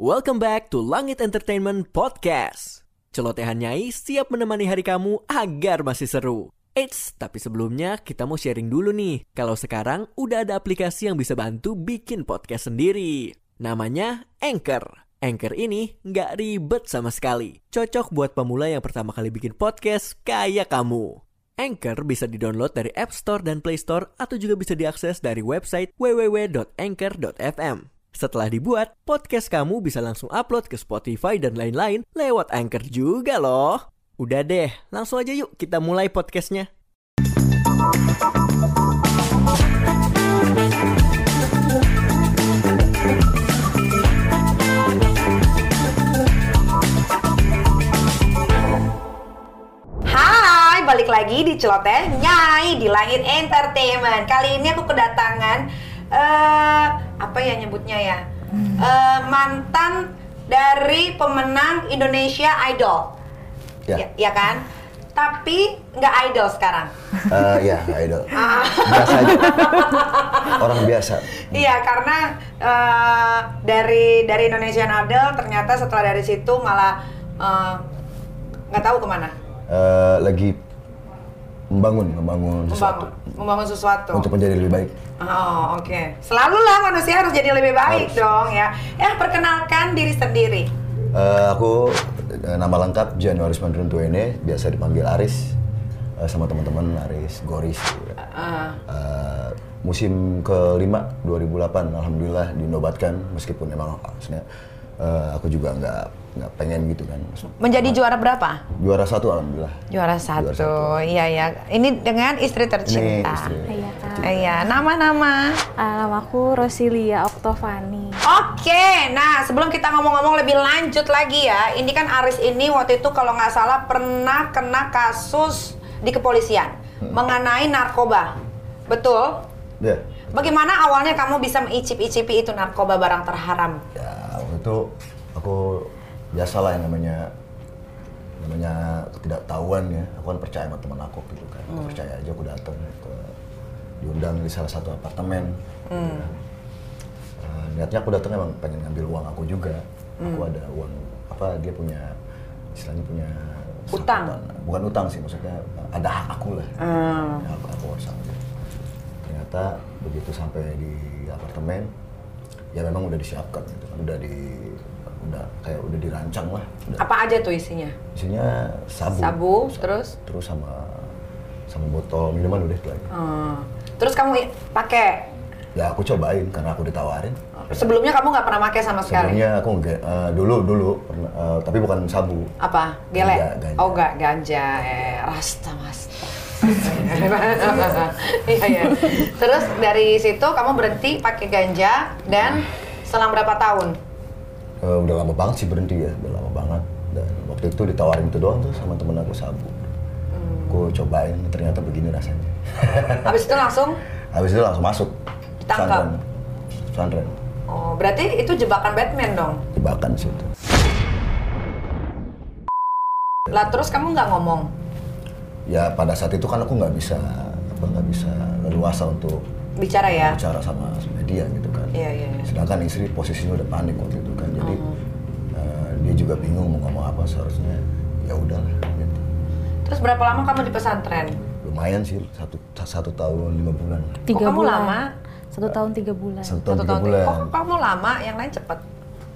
Welcome back to Langit Entertainment Podcast. Celotehan Nyai siap menemani hari kamu agar masih seru. Eits, tapi sebelumnya kita mau sharing dulu nih. Kalau sekarang udah ada aplikasi yang bisa bantu bikin podcast sendiri. Namanya Anchor. Anchor ini nggak ribet sama sekali. Cocok buat pemula yang pertama kali bikin podcast kayak kamu. Anchor bisa didownload dari App Store dan Play Store atau juga bisa diakses dari website www.anchor.fm. Setelah dibuat, podcast kamu bisa langsung upload ke Spotify dan lain-lain lewat Anchor juga loh. Udah deh, langsung aja yuk kita mulai podcastnya. Hai, balik lagi di Celoteh Nyai di Langit Entertainment. Kali ini aku kedatangan eh ya nyebutnya ya? Eh, mantan dari pemenang Indonesia Idol. Ya. Ya, ya kan? Tapi nggak idol sekarang. Eh, ya, idol. Biasa aja. Orang biasa. Iya, karena eh, dari dari Indonesian Idol ternyata setelah dari situ malah nggak tahu ke mana. Eh, lagi membangun, membangun sesuatu. Membangun, membangun sesuatu. Untuk menjadi lebih baik. Oh, oke. Selalu lah manusia harus jadi lebih baik Harus. dong ya. Ya, perkenalkan diri sendiri. Eh, aku eh, nama lengkap Januaris Tuene, biasa dipanggil Aris. Eh, sama teman-teman Aris Goris. gitu. Eh, Eh, musim kelima 2008, alhamdulillah dinobatkan meskipun emang maksudnya eh, aku juga nggak nggak pengen gitu kan. menjadi juara berapa? Juara satu alhamdulillah. Juara satu. satu. Iya ya. Ini dengan istri Ini tercinta. istri. Iya kak. Iya, nama-nama. Uh, nama aku Rosilia Oktovani. Oke, nah sebelum kita ngomong-ngomong lebih lanjut lagi ya, ini kan Aris ini waktu itu kalau nggak salah pernah kena kasus di kepolisian mengenai narkoba, betul? Ya. Bagaimana awalnya kamu bisa meicip-icipi itu narkoba barang terharam? ya itu aku biasalah yang namanya namanya ketidaktahuan ya. Aku kan percaya sama teman aku gitu kan. Aku percaya aja aku datang ke diundang di salah satu apartemen. Gitu kan. Eh, niatnya aku datang emang pengen ngambil uang aku juga. Aku ada uang apa dia punya istilahnya punya Utang? sangkutan. bukan utang sih maksudnya ada hak aku lah. Hmm. Ya, aku, aku harus ambil ternyata begitu sampai di apartemen ya memang udah disiapkan gitu kan udah di udah kayak udah dirancang lah udah. Apa aja tuh isinya? isinya sabu Sabu, terus? terus sama sama botol minuman udah itu aja Hmm. Terus kamu pakai? ya aku cobain karena aku ditawarin Sebelumnya kamu nggak pernah pakai sama sekali? sebelumnya aku enggak eh, dulu dulu pernah eh, tapi bukan sabu Apa? Gele? Ganja, ganja. Oh enggak, ganja. Eh, rasta mas. Iya iya. Terus dari situ kamu berhenti pakai ganja dan selang berapa tahun? Eh, udah lama banget sih berhenti ya udah lama banget dan waktu itu ditawarin itu doang tuh sama temen aku sabu Hmm. aku cobain ternyata begini rasanya Habis itu langsung habis itu langsung masuk Ditangkap? pesantren Oh, berarti itu jebakan Batman dong. jebakan sih itu Lah terus kamu nggak ngomong? Ya pada saat itu kan aku nggak bisa apa nggak bisa leluasa untuk Bicara ya? bicara sama media gitu kan Iya, iya, iya. sedangkan istri posisinya udah panik waktu itu kan jadi Oh. eh, dia juga bingung mau ngomong apa seharusnya ya udahlah gitu. Terus berapa lama kamu di pesantren? lumayan sih satu satu tahun lima bulan Tiga kamu bulan. lama? Satu tahun tiga bulan. satu tahun Satu tiga tahun. bulan Kok kamu lama? Yang lain cepet.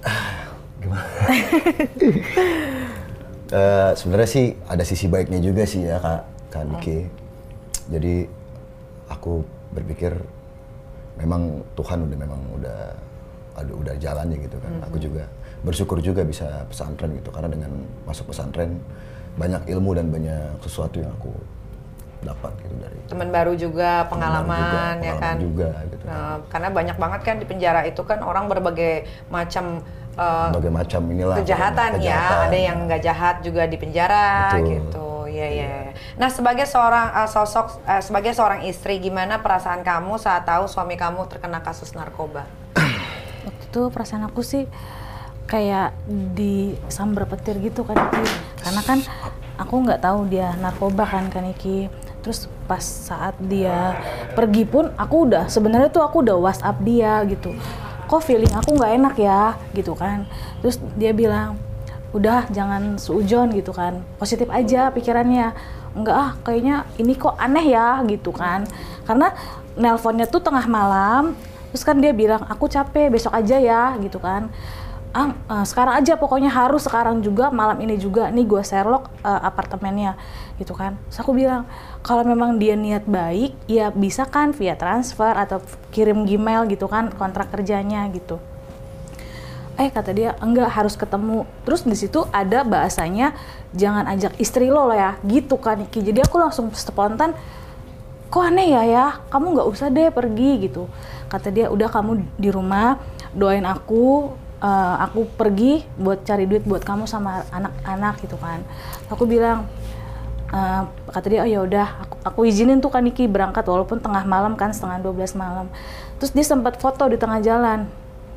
gimana Eh, sebenarnya sih ada sisi baiknya juga sih ya kak kak Niki jadi aku berpikir memang Tuhan udah memang udah aduh udah jalannya gitu kan aku juga bersyukur juga bisa pesantren gitu karena dengan masuk pesantren banyak ilmu dan banyak sesuatu yang aku dapat gitu dari Teman baru juga, pengalaman, juga, ya pengalaman kan? juga gitu kan. Nah, karena banyak banget kan di penjara itu kan orang berbagai macam eh, berbagai macam inilah kejahatan, ya. Ada yang nggak jahat juga di penjara Betul. gitu. Iya. iya. Nah, sebagai seorang eh, sosok eh, sebagai seorang istri, gimana perasaan kamu saat tahu suami kamu terkena kasus narkoba? Waktu itu perasaan aku sih kayak disambar petir gitu kan Iki. Karena kan aku nggak tahu dia narkoba kan kan Iki. Terus pas saat dia pergi pun aku udah sebenarnya tuh aku udah WhatsApp dia gitu. Kok feeling aku nggak enak ya gitu kan. Terus dia bilang udah jangan seujon gitu kan. Positif aja pikirannya. Enggak ah kayaknya ini kok aneh ya gitu kan. Karena nelponnya tuh tengah malam terus kan dia bilang aku capek besok aja ya gitu kan ah eh, sekarang aja pokoknya harus sekarang juga malam ini juga. Nih gue Sherlock eh, apartemennya gitu kan. Terus aku bilang kalau memang dia niat baik ya bisa kan via transfer atau kirim Gmail gitu kan kontrak kerjanya gitu. Eh kata dia enggak harus ketemu. Terus di situ ada bahasanya jangan ajak istri lo lah ya gitu kan Niki jadi aku langsung spontan kok aneh ya ya? Kamu nggak usah deh pergi gitu. Kata dia udah kamu di rumah doain aku eh, aku pergi buat cari duit buat kamu sama anak-anak gitu kan. Aku bilang eh, kata dia oh ya udah aku, aku izinin tuh kan Niki berangkat walaupun tengah malam kan setengah 12 malam. Terus dia sempat foto di tengah jalan.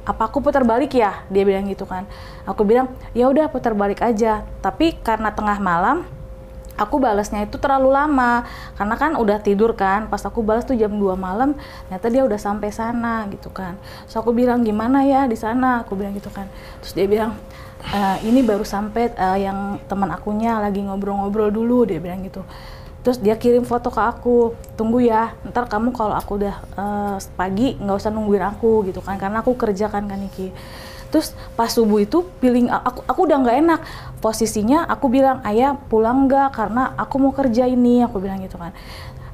Apa aku putar balik ya? Dia bilang gitu kan. Aku bilang ya udah putar balik aja. Tapi karena tengah malam aku balasnya itu terlalu lama. Karena kan udah tidur kan pas aku balas tuh jam 2 malam ternyata dia udah sampai sana gitu kan. So aku bilang gimana ya di sana? Aku bilang gitu kan. Terus dia bilang "Eh, ini baru sampai eh, yang teman akunya lagi ngobrol-ngobrol dulu dia bilang gitu. Terus dia kirim foto ke aku tunggu ya ntar kamu kalau aku udah eh, pagi nggak usah nungguin aku gitu kan. Karena aku kerja kan kan Niki terus pas subuh itu feeling aku aku udah nggak enak. Posisinya aku bilang ayah pulang nggak? Karena aku mau kerja ini. Aku bilang gitu kan.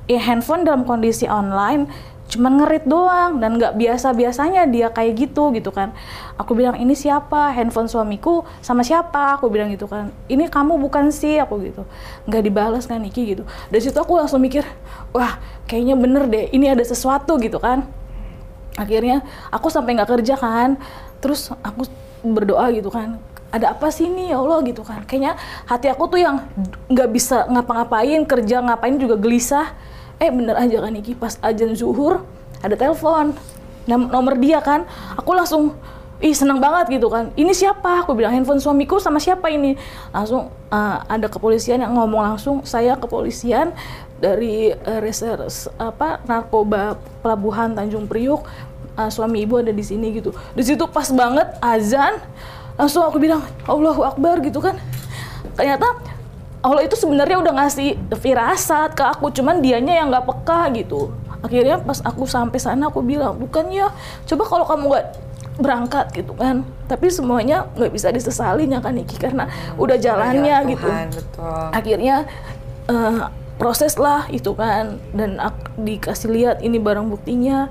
Ya handphone dalam kondisi online cuman ngerit doang dan nggak biasa biasanya dia kayak gitu gitu kan. Aku bilang ini siapa? Handphone suamiku sama siapa? Aku bilang gitu kan. Ini kamu bukan sih? Aku gitu. Nggak dibalas kan Niki gitu. Dari situ aku langsung mikir wah kayaknya bener deh ini ada sesuatu gitu kan. Akhirnya aku sampai nggak kerja kan terus aku berdoa gitu kan ada apa sih nih ya Allah? gitu kan. Kayaknya hati aku tuh yang nggak bisa ngapa-ngapain kerja ngapain juga gelisah. Eh bener aja kan Niki pas ajan zuhur ada telepon Nom- nomor dia kan. Aku langsung ih seneng banget gitu kan. Ini siapa? Aku bilang handphone suamiku sama siapa ini? Langsung uh, ada kepolisian yang ngomong langsung saya kepolisian dari uh, reserse apa narkoba pelabuhan Tanjung Priuk uh, suami ibu ada di sini gitu. Di situ pas banget azan langsung aku bilang Allahu Akbar gitu kan. Ternyata Allah itu sebenarnya udah ngasih firasat ke aku cuman dianya yang nggak peka gitu. Akhirnya pas aku sampai sana aku bilang bukan ya coba kalau kamu nggak berangkat gitu kan. Tapi semuanya nggak bisa disesali ya kan Niki karena udah jalannya jalan gitu Tuhan, betul. akhirnya eh, proses lah itu kan. Dan dikasih lihat ini barang buktinya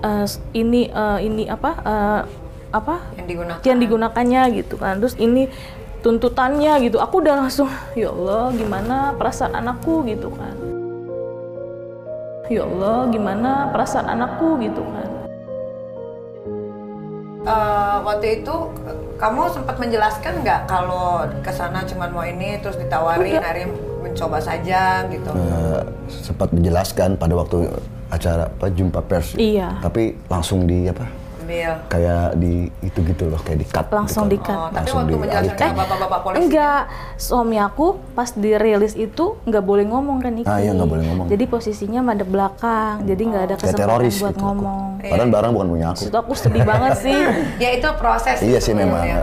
eh, ini eh, ini apa eh, apa? Yang digunakan. Yang digunakannya gitu kan. Terus ini tuntutannya gitu. Aku udah langsung ya Allah gimana perasaan anakku gitu kan. Ya Allah gimana perasaan anakku gitu kan. Eh, waktu itu kamu sempat menjelaskan nggak kalau ke sana cuma mau ini terus ditawarin akhirnya mencoba saja gitu? Eh, sempat menjelaskan pada waktu acara apa jumpa pers. Iya. tapi langsung di apa ambil kayak di itu gitu loh kayak di cut Langsung gitu. di-cut. oh, tapi Langsung waktu menjelaskan dialihkan. ke bapak-bapak polisi enggak suami aku pas dirilis itu nggak boleh ngomong kan Ah, iya, nggak boleh ngomong. jadi posisinya madep belakang jadi nggak ada kayak kesempatan teroris buat gitu aku. ngomong padahal barang bukan punya aku Situ aku sedih banget sih ya itu proses Iya sih, memang. ya,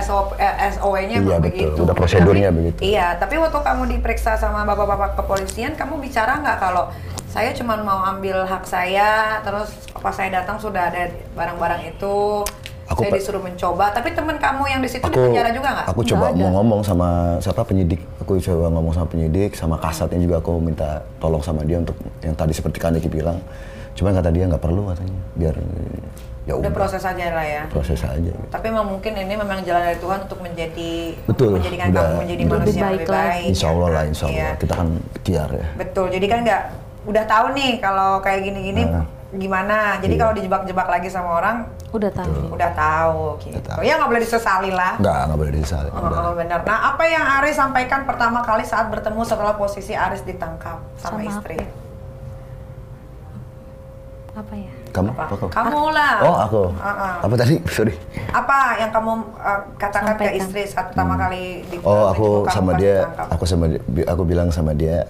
SOP, eh, SOW-nya Iya, betul. begitu Udah prosedurnya Tapi- begitu. iya tapi waktu kamu diperiksa sama bapak-bapak kepolisian kamu bicara nggak kalau saya cuma mau ambil hak saya terus pas saya datang sudah ada barang-barang itu. Aku saya disuruh mencoba. Tapi teman kamu yang di situ di penjara juga nggak? aku coba mau ngomong sama siapa penyidik. Aku coba ngomong sama penyidik sama kasatnya juga aku minta tolong sama dia untuk yang tadi seperti Kaniki bilang. Cuman kata dia nggak perlu katanya biar ya udah udah. proses aja lah ya. Proses aja. Gitu. tapi memang mungkin ini memang jalan dari Tuhan untuk menjadi Betul, menjadikan udah- kamu menjadi udah. manusia lebih yang baik lebih lagi. baik. Insya Allah lah insya Allah. Iya. kita kan ikhtiar ya. Betul, jadi kan nggak udah tahu nih kalau kayak gini-gini Nah. gimana. Jadi Iya. kalau dijebak-jebak lagi sama orang udah tahu udah tahu gitu. Udah tahu. Ya nggak boleh disesali lah. nggak nggak boleh disesali Oh, oh, benar. Nah, apa yang Aris sampaikan pertama kali saat bertemu setelah posisi Aris ditangkap sama, Sama istri? aku. apa ya kamu Apa? apa? Kamu lah. oh aku Uh-uh. apa tadi sorry Apa yang kamu uh, katakan ke istri saat pertama kali di Oh, aku sama dia, ditangkap? aku sama dia, aku bilang sama dia,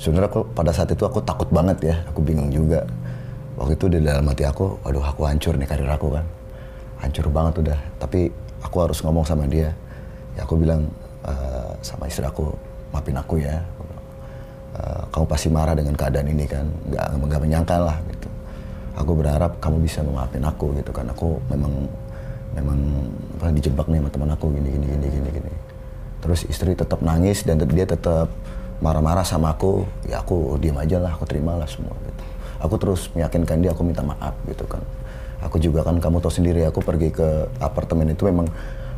sebenarnya aku pada saat itu aku takut banget ya, aku bingung juga. Waktu itu di dalam hati aku, aduh aku hancur nih karir aku kan. hancur banget udah. Tapi aku harus ngomong sama dia. Ya aku bilang "Eh, sama istri aku maafin aku ya. "Eh, kamu pasti marah dengan keadaan ini kan. Nggak nggak menyangka lah gitu. Aku berharap kamu bisa memaafin aku gitu kan aku memang memang apa, dijebak nih sama teman aku gini gini gini gini gini. Terus istri tetap nangis dan dia tetap marah-marah sama aku ya aku diem aja lah aku terimalah semua gitu. Aku terus meyakinkan dia aku minta maaf gitu kan. Aku juga kan kamu tahu sendiri aku pergi ke apartemen itu memang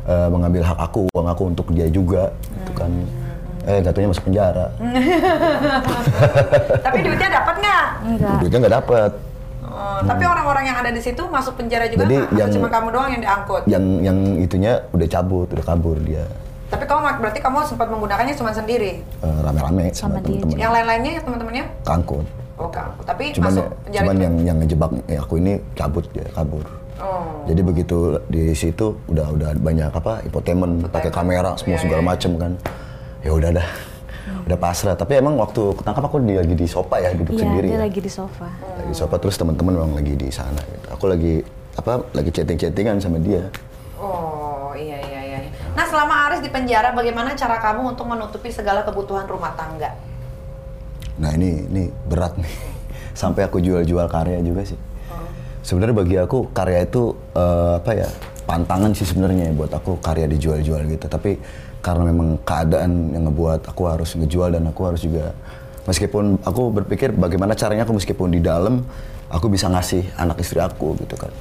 eh, mengambil hak aku uang aku untuk dia juga gitu kan. Eh jatuhnya masuk penjara. Tapi duitnya dapat nggak? Enggak. duitnya nggak dapet Oh, Tapi orang-orang yang ada di situ masuk penjara juga Jadi yang- cuma kamu doang yang diangkut? yang yang itunya udah cabut udah kabur dia Tapi kamu berarti kamu sempat menggunakannya cuma sendiri. Eh, rame-rame sama, temen-temen Yang lain-lainnya ya teman-temannya? kangkut Oh. Tapi cuman masuk ya- penjara cuman yang yang ngejebak eh, aku ini cabut dia kabur Oh. jadi begitu di situ udah udah banyak apa infotainment pakai kamera semua Iya, segala iya. macem kan ya udah dah udah pasrah tapi emang waktu ketangkap aku dia lagi di sofa ya duduk Iya, sendiri dia ya. lagi di sofa. lagi di sofa terus teman-teman memang lagi di sana gitu. aku lagi apa lagi chatting-chattingan sama dia Oh, iya iya iya. Nah, selama Aris di penjara, bagaimana cara kamu untuk menutupi segala kebutuhan rumah tangga? Nah ini ini berat nih. Sampai aku jual-jual karya juga sih. Sebenarnya bagi aku karya itu eh, apa ya pantangan sih sebenarnya buat aku karya dijual-jual gitu. Tapi karena memang keadaan yang ngebuat aku harus ngejual dan aku harus juga meskipun aku berpikir bagaimana caranya aku meskipun di dalam aku bisa ngasih anak istri aku gitu kan.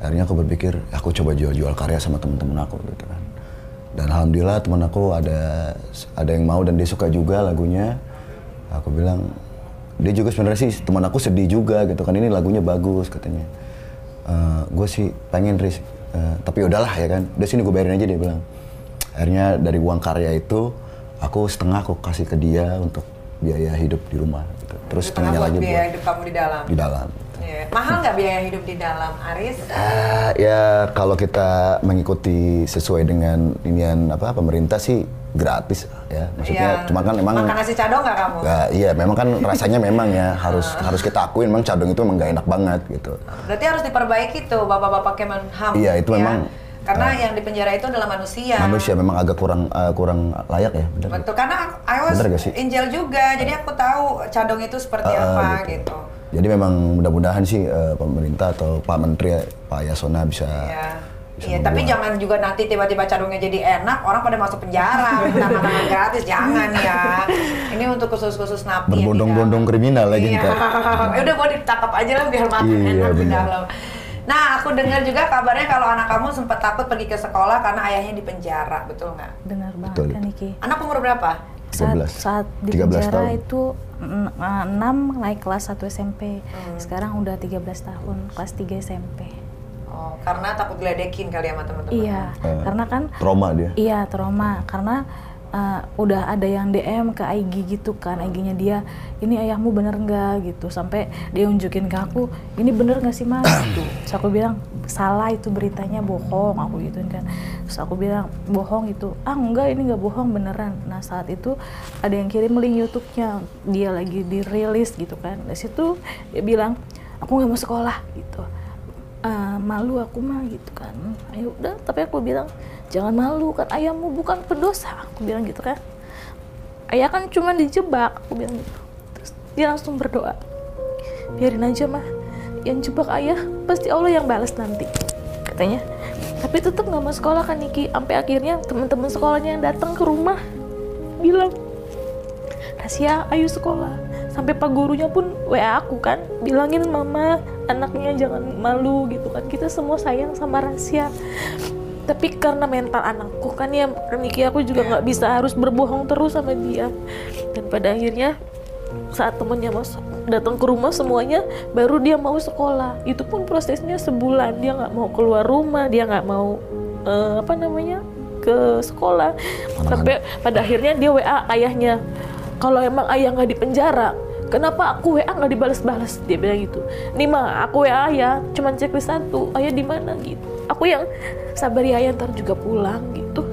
Akhirnya aku berpikir aku coba jual-jual karya sama temen-temen aku gitu kan. Dan alhamdulillah teman aku ada ada yang mau dan dia suka juga lagunya. Aku bilang dia juga sebenarnya sih teman aku sedih juga gitu kan ini lagunya bagus katanya. gue sih pengen Riz, eh, tapi udahlah ya kan. Udah sini gue bayarin aja dia bilang. Akhirnya dari uang karya itu aku setengah aku kasih ke dia untuk biaya hidup di rumah. Gitu. Terus setengahnya buat lagi biaya buat hidup kamu di dalam. di dalam. Iya. Mahal nggak biaya hidup di dalam, Aris? Ah, ya kalau kita mengikuti sesuai dengan inian apa pemerintah sih gratis ya. Maksudnya Iya. cuma kan emang Makan nasi cadong nggak kamu? nggak- iya memang kan rasanya memang ya harus harus kita akuin memang cadong itu memang nggak enak banget gitu. Berarti harus diperbaiki tuh bapak-bapak Kemenham. Iya, itu ya. memang, Karena uh, yang di penjara itu adalah manusia. Manusia memang agak kurang eh, kurang layak ya, benar. Betul, karena aku- I was gak angel juga, jadi aku tahu cadong itu seperti Ah, apa gitu. gitu. Jadi memang mudah-mudahan sih eh, pemerintah atau Pak Menteri Pak Yasona bisa Iya. Iya, tapi jangan juga nanti tiba-tiba cadongnya jadi enak, orang pada masuk penjara, minta makanan gratis, jangan ya. Ini untuk khusus-khusus napi. Berbondong-bondong dalam. kriminal lagi Iya, ntar. Ya udah gua ditangkap aja lah biar makan Iya, enak di dalam. Nah, aku dengar juga kabarnya kalau anak kamu sempat takut pergi ke sekolah karena ayahnya di penjara, betul nggak? Benar banget Betul. kan Niki. Anak umur berapa? Saat, 13. saat di 13 penjara tahun. itu mm, eh, 6 naik kelas 1 SMP. Hmm. Sekarang udah 13 tahun, kelas 3 SMP. Oh, karena takut diledekin kali sama teman-teman. Iya, Eh, karena kan trauma dia. Iya trauma karena uh, udah ada yang DM ke IG gitu kan IG-nya dia ini ayahmu bener nggak? gitu. Sampai dia unjukin ke aku ini bener nggak sih mas? gitu. Terus aku bilang salah itu beritanya bohong. Aku gituin kan. Terus aku bilang bohong itu. Ah enggak ini nggak bohong beneran. Nah saat itu ada yang kirim link YouTube-nya dia lagi dirilis gitu kan. Dari situ dia bilang aku nggak mau sekolah gitu. "Ah, malu aku mah gitu kan. Ayo udah tapi aku bilang jangan malu kan ayahmu bukan pendosa. Aku bilang gitu kan. Ayah kan cuma dijebak aku bilang gitu. Terus dia langsung berdoa. Biarin aja mah yang jebak ayah pasti Allah yang balas nanti katanya. Tapi tetap nggak mau sekolah kan Niki. Sampai akhirnya teman-teman sekolahnya yang datang ke rumah bilang Rasia ayo sekolah. Sampai pak gurunya pun WA aku kan bilangin mama anaknya jangan malu gitu kan. Kita semua sayang sama Rasia tapi karena mental anakku kan ya Niki aku juga nggak bisa harus berbohong terus sama dia. Dan pada akhirnya saat temennya masuk datang ke rumah semuanya baru dia mau sekolah. Itu pun prosesnya sebulan. Dia nggak mau keluar rumah dia nggak mau eh, apa namanya ke sekolah. Sampai pada akhirnya dia WA ayahnya kalau emang ayah nggak di penjara kenapa aku WA nggak dibalas-balas? Dia bilang gitu. Nih mah aku WA ayah. Cuman checklist satu ayah di mana? Gitu. Aku yang sabar ya ayah ntar juga pulang gitu.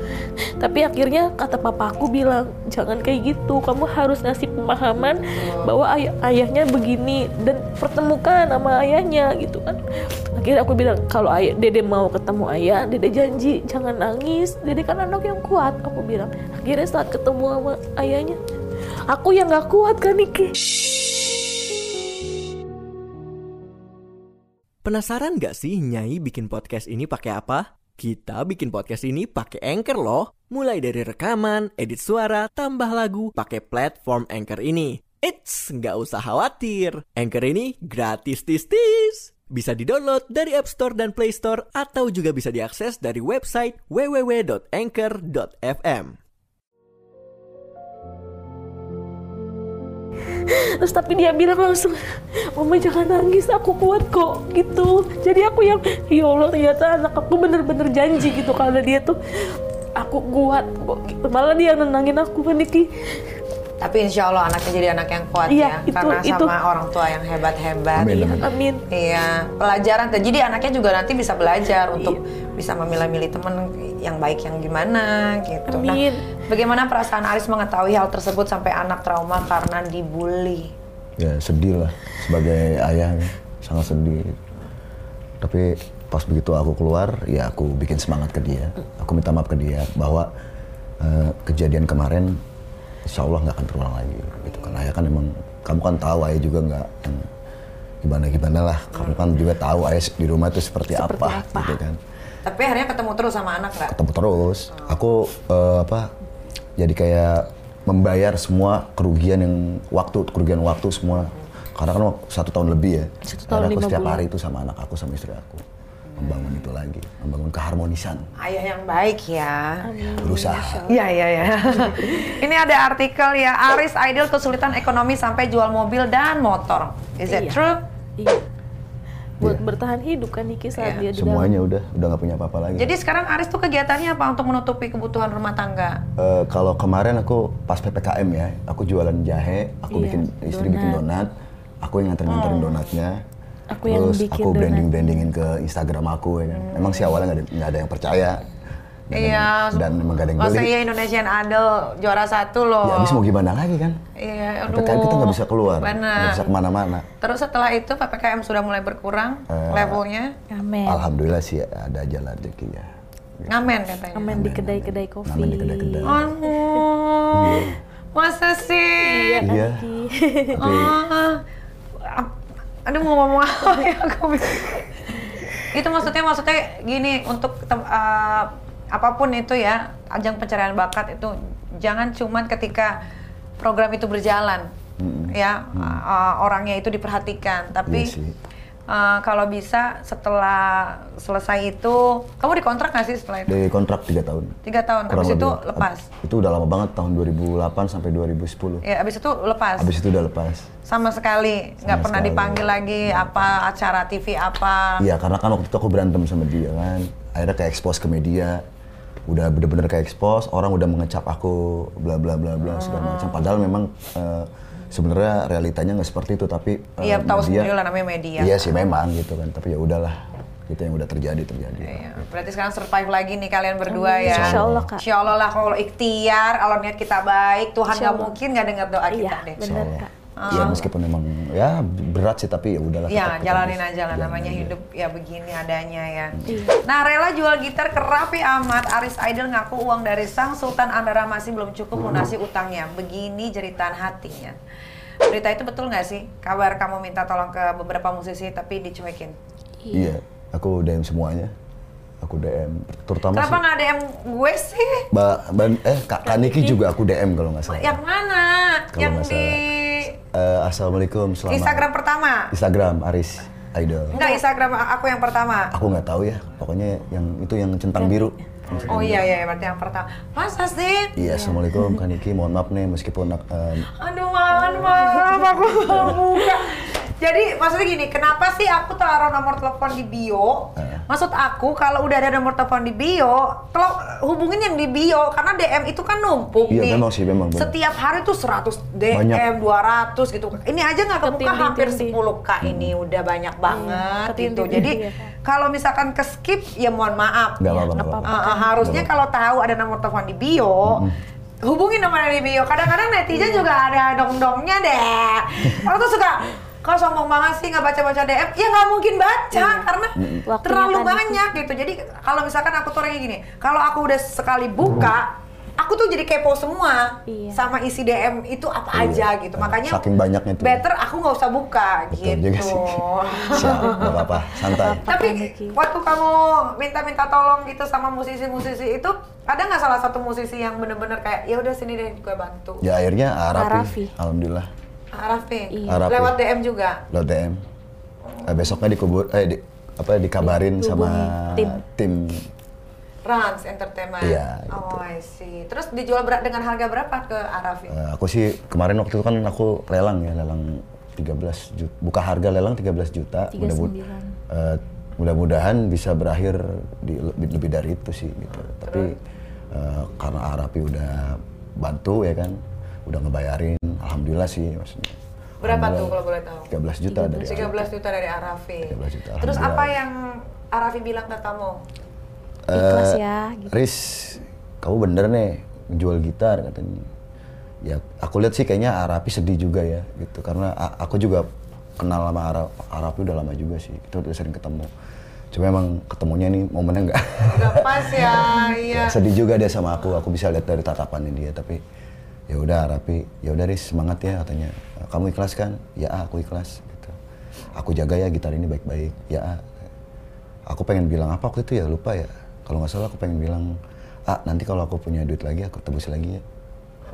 Tapi akhirnya kata papa aku bilang jangan kayak gitu kamu harus ngasih pemahaman bahwa ayah ayahnya begini dan pertemukan sama ayahnya gitu kan. Akhirnya aku bilang kalau ayah dede mau ketemu ayah dede janji jangan nangis. Dede kan anak yang kuat aku bilang. Akhirnya saat ketemu sama ayahnya aku yang nggak kuat kan Niki? Penasaran gak sih Nyai bikin podcast ini pakai apa? Kita bikin podcast ini pakai Anchor loh. Mulai dari rekaman, edit suara, tambah lagu, pakai platform Anchor ini. Eits, nggak usah khawatir. Anchor ini gratis tis-tis. Bisa didownload dari App Store dan Play Store atau juga bisa diakses dari website www.anchor.fm. terus tapi dia bilang langsung mama jangan nangis aku kuat kok gitu jadi aku yang ya Allah ternyata anak aku bener-bener janji gitu karena dia tuh aku kuat kok gitu. malah dia nenangin aku kan Niki Tapi insya Allah anaknya jadi anak yang kuat Iya, ya, itu- karena itu. sama orang tua yang hebat-hebat. Amin, Iya. amin. amin Iya, pelajaran tuh. Jadi anaknya juga nanti bisa belajar untuk Iya. Bisa memilah-milih temen yang baik yang gimana gitu. Nah, Amin. bagaimana perasaan Aris mengetahui hal tersebut sampai anak trauma karena dibully? ya sedih lah sebagai ayah sangat sedih tapi pas begitu aku keluar ya aku bikin semangat ke dia aku minta maaf ke dia bahwa eh, kejadian kemarin insya Allah nggak akan terulang lagi gitu kan ayah kan emang kamu kan tahu ayah juga nggak gimana gimana lah kamu kan juga tahu ayah di rumah itu seperti, Seperti apa, apa. gitu kan Tapi akhirnya ketemu terus sama anak nggak? ketemu terus aku eh, apa jadi kayak membayar semua kerugian yang waktu kerugian waktu semua karena kan satu tahun lebih ya Satu tahun, Karena aku setiap bulan. hari itu sama anak aku sama istri aku membangun itu lagi membangun keharmonisan Ayah yang baik ya. berusaha Iya iya ya. Ini ada artikel ya Aris Idol kesulitan ekonomi sampai jual mobil dan motor. Is it Iya. true? iya buat bertahan hidup kan Niki saat Iya. dia di dalam. Semuanya udah udah nggak punya apa-apa lagi. Jadi sekarang Aris tuh kegiatannya apa untuk menutupi kebutuhan rumah tangga? Eh, kalau kemarin aku pas ppkm ya aku jualan jahe aku Iya, bikin istri bikin donat aku yang nganterin nganterin donatnya. Aku yang terus bikin aku donat. branding brandingin ke instagram aku ya kan. Emang sih awalnya nggak ada, nggak ada yang percaya dan, Iya. dan emang gak ada yang beli iya Indonesian Idol juara satu loh. ya habis mau gimana lagi kan Iya, aduh. PPKM kita nggak bisa keluar nggak bisa ke mana-mana Terus setelah itu PPKM sudah mulai berkurang Eh, levelnya. Amin. alhamdulillah sih ada jalan rezekinya Ngamen katanya. Amin di kedai-kedai kopi. Ngamen di kedai-kedai. Aduh. Masa sih? Iya kan Iya. Ah, ap- aduh mau ngomong apa ya aku itu maksudnya maksudnya gini untuk eh, apa pun itu ya ajang pencarian bakat itu jangan cuman ketika program itu berjalan ya eh, orangnya itu diperhatikan. Tapi Iya sih. eh, kalau bisa setelah selesai itu kamu dikontrak nggak sih setelah itu? Di kontrak tiga tahun. Tiga tahun Kurang habis itu lebih. lepas? Itu udah lama banget tahun 2008 sampai 2010 ya habis itu lepas? Habis itu udah lepas. Sama sekali? Nggak pernah sekali. dipanggil lagi apa acara TV apa? Iya karena kan waktu itu aku berantem sama dia kan. Akhirnya kayak expose ke media udah bener-bener kayak expose orang udah mengecap aku bla bla bla bla segala macam padahal memang eh, sebenarnya realitanya nggak seperti itu tapi eh, Iya, tahu media- sendiri lah namanya media. iya sih memang gitu kan tapi ya udahlah itu yang udah terjadi terjadi Iya, berarti sekarang survive lagi nih kalian berdua ya. Insya Allah kak. Insya Allah lah kalau ikhtiar, kalau niat kita baik, Tuhan nggak mungkin nggak dengar doa kita Iya deh. benar Insyaallah. Kak. ya meskipun memang ya berat sih tapi ya udahlah Ya, jalanin aja lah namanya aja. hidup ya begini adanya ya. Iya. Nah, rela jual gitar ke Raffi Ahmad, Aris Idol ngaku uang dari sang Sultan Andara masih belum cukup lunasi utangnya. Begini jeritan hatinya. Berita itu betul nggak sih? Kabar kamu minta tolong ke beberapa musisi tapi dicuekin. iya aku DM semuanya aku DM terutama Kenapa nggak DM gue sih? Mbak Ban- eh Kak Kaniki juga aku DM kalau nggak salah Yang mana? Kalau yang di Eh, Assalamualaikum selamat Instagram pertama? Instagram Aris Idol Enggak, Instagram aku yang pertama. aku nggak tahu ya pokoknya yang itu yang centang biru Oh iya iya berarti yang pertama. Masa sih? iya Assalamualaikum Kaniki mohon maaf nih meskipun eh, Aduh, maaf, maaf, aku buka. Jadi maksudnya gini, kenapa sih aku taruh nomor telepon di bio? Eh. Maksud aku kalau udah ada nomor telepon di bio, kalau hubungin yang di bio karena DM itu kan numpuk Iya, nih. memang sih, memang. Setiap hari tuh 100 DM, Banyak. 200 gitu. Ini aja nggak kebuka hampir 10k ini udah banyak banget gitu. ketindih-tindih Jadi kalau misalkan ke skip ya mohon maaf. Nggak apa-apa, apa-apa. Ah, ah, harusnya kalau tahu ada nomor telepon di bio, hubungin nomor di bio. Kadang-kadang netizen juga ada dong-dongnya deh. Aku tuh suka kau sombong banget sih nggak baca-baca DM. Ya nggak mungkin baca karena Waktunya terlalu tadi. banyak gitu. Jadi kalau misalkan aku tuh orangnya gini, kalau aku udah sekali buka, aku tuh jadi kepo semua Iya. sama isi DM itu apa Iya. aja gitu. Makanya Saking banyaknya tuh. better aku nggak usah buka Betul gitu. juga sih. Siap, nggak apa-apa, santai. Tapi Miki. waktu kamu minta-minta tolong gitu sama musisi-musisi itu, ada nggak salah satu musisi yang bener-bener kayak ya udah sini deh gue bantu. Ya akhirnya Arafi, Arafi. alhamdulillah. Arafi, Iya. Arafi. lewat DM juga. Lo DM. Eh, besoknya dikubur, eh di, apa dikabarin sama tim. tim. Rans Entertainment. Iya, gitu. Oh, I see. Terus dijual ber- dengan harga berapa ke Arafi? Eh, aku sih kemarin waktu itu kan aku lelang ya, lelang 13 juta. Buka harga lelang 13 juta. 39. eh, mudah-mudahan bisa berakhir di lebih, lebih dari itu sih gitu. Tapi eh, karena Arapi udah bantu ya kan, udah ngebayarin, alhamdulillah sih maksudnya. Berapa tuh kalau boleh tahu? 13 juta dari 13 juta dari Arafi. 13 juta, Terus apa yang Arafi bilang ke kamu? Ikhlas Eh, ya, gitu. Riz, kamu bener nih jual gitar katanya. Ya, aku lihat sih kayaknya Arapi sedih juga ya, gitu. Karena aku juga kenal sama Ara- Arapi udah lama juga sih. Kita udah sering ketemu. Cuma emang ketemunya nih momennya enggak. Gak pas ya, iya. sedih juga dia sama aku. Aku bisa lihat dari tatapannya dia. Tapi ya udah Arapi, ya udah Riz semangat ya katanya. Kamu ikhlas kan? Ya ah, aku ikhlas. Gitu. Aku jaga ya gitar ini baik-baik. Ya ah. Aku pengen bilang apa waktu itu ya lupa ya. Kalau nggak salah aku pengen bilang, ah nanti kalau aku punya duit lagi aku tebus lagi ya.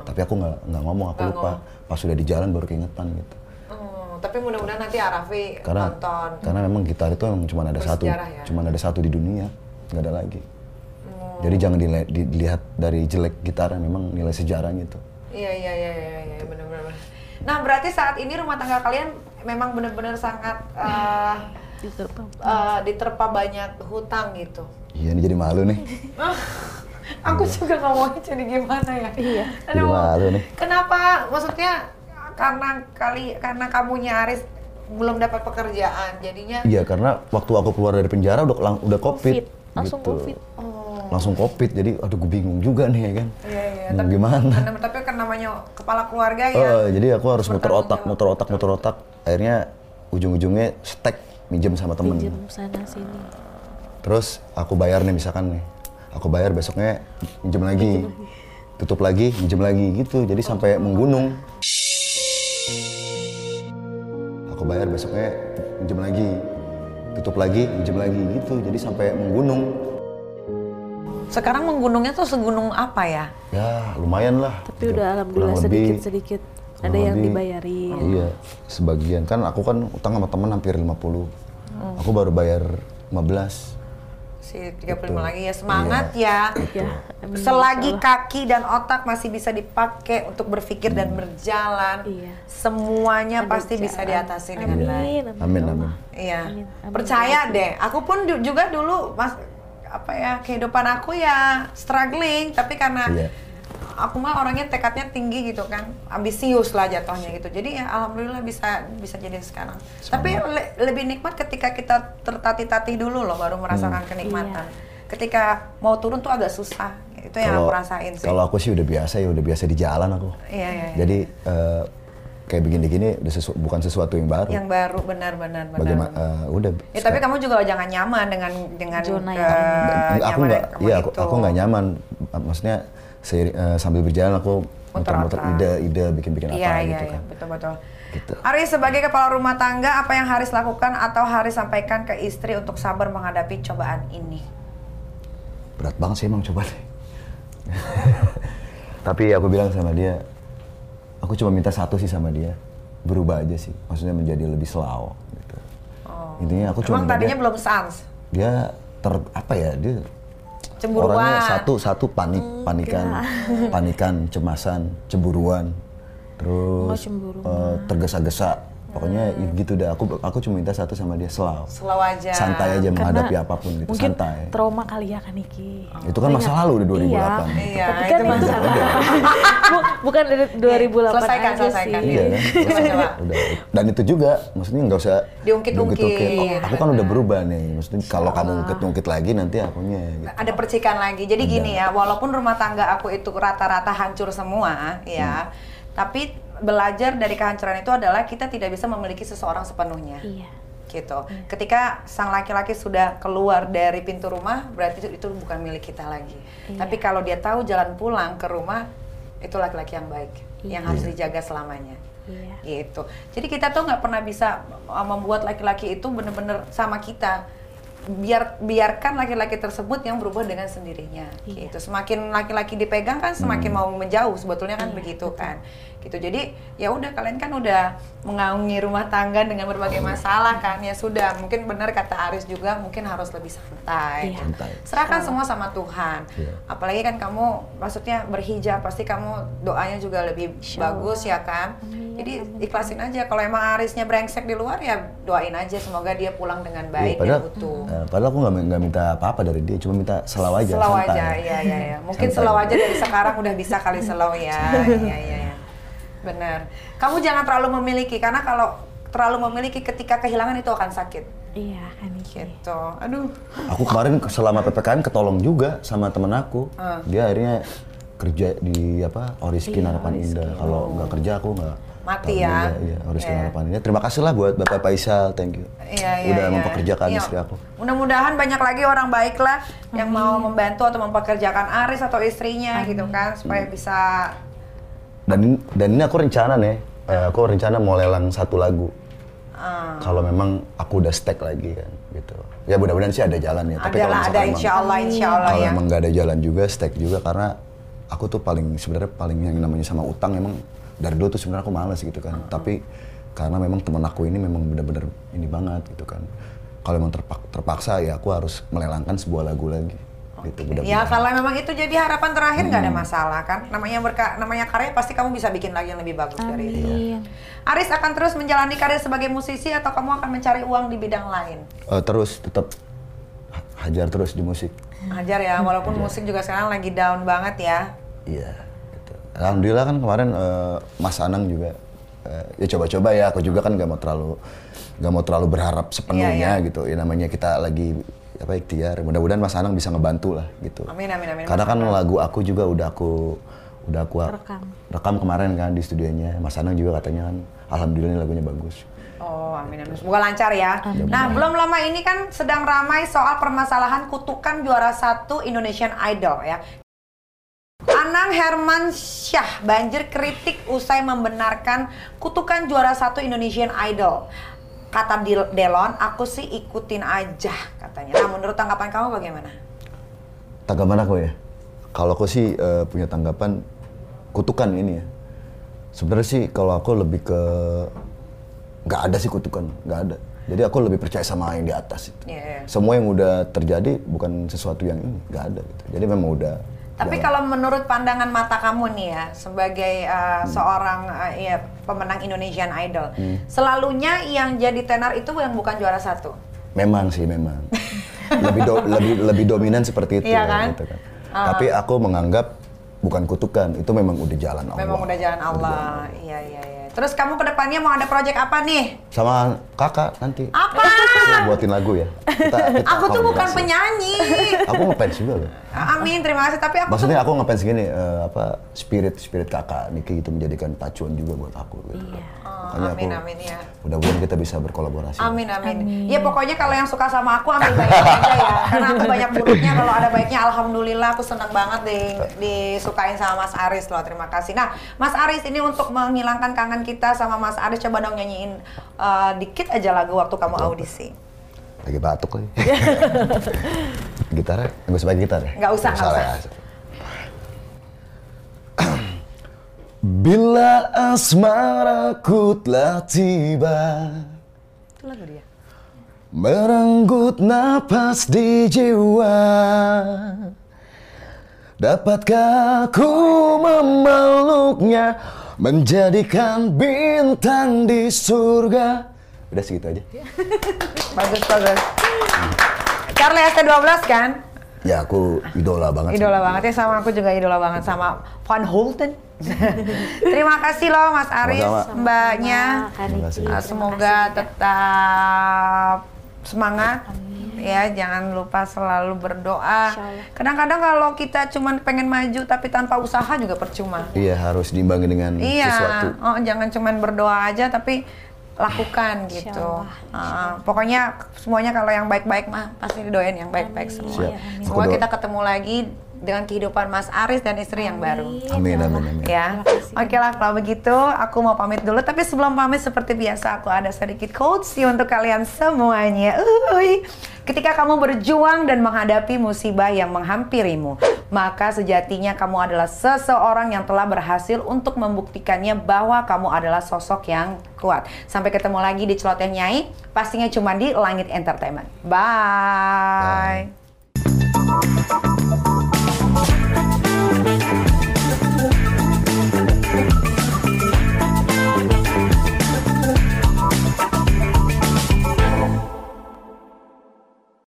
Tapi aku nggak nggak ngomong, aku Nggak lupa. Pas sudah di jalan baru keingetan gitu. Hmm, tapi mudah-mudahan nanti Arafi Karena nonton. karena memang gitar itu emang cuma ada satu, ya? cuma ada satu di dunia, nggak ada lagi. Oh. Jadi jangan dilihat dari jelek gitarnya, memang nilai sejarahnya itu. Iya iya iya iya iya benar-benar. Nah berarti saat ini rumah tangga kalian memang benar-benar sangat eh, Diterpa. eh, diterpa banyak hutang gitu. Iya, ini jadi malu nih. Aku juga ngomongnya jadi gimana ya? Iya. Jadi malu nih. Kenapa? Maksudnya karena kali karena kamu nyaris belum dapat pekerjaan, jadinya Iya, karena waktu aku keluar dari penjara udah udah covid, Covid. Langsung gitu. Covid. oh Langsung covid. Jadi aduh gue bingung juga nih ya kan. iya iya. Mau Tapi gimana? karena- tapi kan namanya kepala keluarga ya. Oh, jadi aku harus muter otak, jawab. muter otak, muter otak. Akhirnya ujung-ujungnya stek minjem sama temen. Pinjam sana sini. Terus aku bayar nih misalkan nih, aku bayar besoknya minjem lagi, tutup lagi, minjem lagi gitu. Jadi sampai menggunung. Aku bayar besoknya minjem lagi, tutup lagi, minjem lagi gitu. Jadi sampai menggunung. Sekarang menggunungnya tuh segunung apa ya? Ya lumayan lah. Tapi udah alhamdulillah sedikit-sedikit ada yang lebih- dibayarin. Iya, sebagian kan aku kan utang sama temen hampir 50. Hmm. Aku baru bayar 15. Si 35 Betul. lagi ya. Semangat ya. Ya, amin, Selagi kaki dan otak masih bisa dipakai untuk berpikir dan berjalan, Iya. semuanya Ada pasti bisa jalan. diatasi dengan baik. Amin, Amin, ya amin. Iya. Amin, amin. Percaya deh. Aku pun juga dulu mas apa ya kehidupan aku ya struggling tapi karena Iya. aku mah orangnya tekadnya tinggi gitu kan ambisius lah jatuhnya gitu jadi ya alhamdulillah bisa bisa jadi sekarang tapi le- lebih nikmat ketika kita tertatih-tatih dulu loh baru merasakan Hmm. kenikmatan ketika mau turun tuh agak susah itu yang aku rasain sih Kalau aku sih udah biasa ya, udah biasa di jalan aku. iya iya iya. Jadi eh, kayak begini-gini udah sesu- bukan sesuatu yang baru. yang baru benar-benar benar, Bagaimana? benar. eh, udah. Ya tapi kamu juga jangan nyaman dengan dengan Zona ke- yang aman. Enggak, aku nggak, iya aku, itu. aku nggak nyaman. Maksudnya eh, sambil berjalan aku muter-muter ide-ide bikin-bikin apa Iya iya gitu iya kan. betul betul. Gitu. Aris sebagai kepala rumah tangga apa yang Haris lakukan atau Haris sampaikan ke istri untuk sabar menghadapi cobaan ini? Berat banget sih emang coba deh. Tapi aku bilang sama dia, aku cuma minta satu sih sama dia, berubah aja sih. Maksudnya menjadi lebih slow. Gitu. Intinya aku cuma Oh. Emang tadinya dia, belum sans. dia ter apa ya dia Cemburuan. orangnya satu satu panik panikan panikan cemasan cemburuan Oh, terus cemburu. eh, tergesa-gesa Pokoknya ya gitu dah. Aku aku cuma minta satu sama dia slow. Slow aja. Santai aja menghadapi Karena apa pun gitu, mungkin santai. trauma kali ya kan Niki. Itu kan masa lalu udah 2008. Iya. Iya, Tapi itu kan ini masa Bu- bukan dari 2008 Selesaikan, aja selesaikan. sih. Iya kan? Coba, coba. udah. Dan itu juga, maksudnya nggak usah Diungkit-ungkit. Oh, aku kan udah berubah nih. Maksudnya kalau kamu Ah. ungkit-ungkit lagi nanti akunya gitu. ada percikan lagi. Jadi gini ya, walaupun rumah tangga aku itu rata-rata hancur semua, ya, tapi belajar dari kehancuran itu adalah kita tidak bisa memiliki seseorang sepenuhnya. Iya. Gitu. Ketika sang laki-laki sudah keluar dari pintu rumah, berarti itu, itu bukan milik kita lagi. Tapi kalau dia tahu jalan pulang ke rumah, itu laki-laki yang baik, yang harus dijaga selamanya. Iya. gitu. Jadi kita tuh nggak pernah bisa uh, membuat laki-laki itu bener-bener sama kita. Biar biarkan laki-laki tersebut yang berubah dengan sendirinya. Iya. Gitu. Semakin laki-laki dipegang kan semakin mau menjauh sebetulnya kan begitu kan. Gitu. Jadi ya udah kalian kan udah mengaungi rumah tangga dengan berbagai masalah kan. Ya sudah, mungkin benar kata Aris juga mungkin harus lebih santai. Iya. Santai. Serahkan semua sama Tuhan. Iya. Apalagi kan kamu maksudnya berhijab pasti kamu doanya juga lebih Insya bagus ya kan. Amin, Jadi ikhlasin aja kalau emang Arisnya brengsek di luar ya doain aja semoga dia pulang dengan baik Iya, padahal, dan utuh. eh, padahal aku nggak nggak minta apa-apa dari dia, cuma minta selaw aja, santai. aja, iya iya iya. Mungkin slow aja dari sekarang udah bisa kali slow ya. Iya iya iya. Benar. Kamu jangan terlalu memiliki karena kalau terlalu memiliki ketika kehilangan itu akan sakit. Iya kan. Gitu. Aduh. Aku kemarin selama ppkm ketolong juga sama temen aku. Ah. Dia akhirnya kerja di apa Oriskin Iya, Harapan Indah. Kalau nggak kerja aku nggak Mati ya. Iya, Oriskin Iya. Harapan Indah. Terima kasih lah buat Bapak Faisal, thank you. Iya, iya, Udah iya. mempekerjakan Iya. istri aku. Mudah-mudahan banyak lagi orang baik lah yang mau membantu atau mempekerjakan Aris atau istrinya gitu kan supaya bisa Dan ini, dan ini aku rencana nih, eh, aku rencana mau lelang satu lagu. ah, Kalau memang aku udah stack lagi kan, gitu. Ya mudah-mudahan sih ada jalan ya. Tapi kalau ada insya emang- Allah insya Allah kalau ya. emang nggak ada jalan juga, stack juga karena aku tuh paling sebenarnya paling yang namanya sama utang emang dari dulu tuh sebenarnya aku males gitu kan. Tapi karena memang teman aku ini memang bener-bener ini banget gitu kan. Kalau emang terpak- terpaksa ya aku harus melelangkan sebuah lagu lagi. Gitu, Ya mudah-mudahan. kalau memang itu jadi harapan terakhir nggak ada Hmm. masalah kan. Namanya berka, namanya karya pasti kamu bisa bikin lagi yang lebih bagus dari itu. Amin. Aris akan terus menjalani karir sebagai musisi atau kamu akan mencari uang di bidang lain? Eh, terus tetap ha- hajar terus di musik. Hajar ya, walaupun musik juga sekarang lagi down banget ya. Iya. Gitu. Alhamdulillah kan kemarin eh, Mas Anang juga eh, ya coba-coba ya. Aku juga kan nggak mau terlalu nggak mau terlalu berharap sepenuhnya Iya, iya. gitu. Ya namanya kita lagi apa ikhtiar. Mudah-mudahan Mas Anang bisa ngebantu lah gitu. Amin amin amin. Karena kan lagu aku juga udah aku udah aku Rekam. rekam kemarin kan di studionya. Mas Anang juga katanya kan alhamdulillah ini lagunya bagus. Oh, amin amin. Semoga lancar ya. Nah, belum lama ini kan sedang ramai soal permasalahan kutukan juara satu Indonesian Idol ya. Anang Herman Syah banjir kritik usai membenarkan kutukan juara satu Indonesian Idol. Kata Delon, aku sih ikutin aja katanya. Nah, menurut tanggapan kamu bagaimana? Tanggapan aku ya, kalau aku sih eh, punya tanggapan kutukan ini ya. Sebenarnya sih kalau aku lebih ke nggak ada sih kutukan, nggak ada. Jadi aku lebih percaya sama yang di atas itu. Iya, iya. Semua yang udah terjadi bukan sesuatu yang ini, nggak ada gitu. Jadi memang udah. Tapi kalau menurut pandangan mata kamu nih ya, sebagai uh, seorang uh, ya, pemenang Indonesian Idol, selalunya yang jadi tenar itu yang bukan juara satu. Memang sih memang lebih do- lebih lebih dominan seperti itu. Iya ya, kan? gitu kan. Tapi aku menganggap bukan kutukan, itu memang udah jalan Allah. Memang udah jalan Allah. Iya iya iya. Terus kamu ke depannya mau ada project apa nih? Sama kakak nanti. Apa? Aku buatin lagu ya. Kita, kita Aku tuh bukan penyanyi. Aku ngefans juga loh. Amin, terima kasih. Tapi aku Maksudnya aku ngefans gini, eh, apa spirit spirit kakak Niki itu menjadikan pacuan juga buat aku. Gitu. Iya. Oh, Makanya amin aku amin ya. mudah-mudahan kita bisa berkolaborasi. Amin amin. Ya pokoknya kalau yang suka sama aku ambil baiknya aja ya. Karena aku banyak buruknya kalau ada baiknya alhamdulillah aku senang banget di disukain sama Mas Aris loh. Terima kasih. Nah, Mas Aris ini untuk menghilangkan kangen kita sama Mas Aris coba dong nyanyiin eh, dikit aja lagu waktu kamu audisi. Lagi batuk lagi. gitarnya, nggak usah pakai gitar ya? Nggak usah, nggak lah usah. ya. Bila asmaraku telah tiba Itu lagu dia. Merenggut napas di jiwa Dapatkah ku memeluknya menjadikan bintang di surga. Udah segitu aja. Bagus, bagus. Charlie ST12 kan? Ya aku idola banget. Idola banget ya sama aku juga idola banget sama Van Houten. Terima kasih loh Mas Aris, Sama-sama. Mbaknya. Terima kasih. Semoga tetap semangat ya jangan lupa selalu berdoa. Kadang-kadang kalau kita cuman pengen maju tapi tanpa usaha juga percuma. Iya harus diimbangi dengan iya. sesuatu. oh, jangan cuman berdoa aja tapi lakukan Insya gitu. Allah, Uh, pokoknya semuanya kalau yang baik-baik mah pasti didoain yang baik-baik semua. Siap. Semoga kita ketemu lagi dengan kehidupan Mas Aris dan istri yang baru Amin amin amin. ya. Oke lah kalau begitu aku mau pamit dulu tapi sebelum pamit seperti biasa aku ada sedikit quotes untuk kalian semuanya. Uy. Ketika kamu berjuang dan menghadapi musibah yang menghampirimu, maka sejatinya kamu adalah seseorang yang telah berhasil untuk membuktikannya bahwa kamu adalah sosok yang kuat. Sampai ketemu lagi di Celoteh Nyai, pastinya cuma di Langit Entertainment. Bye. Bye.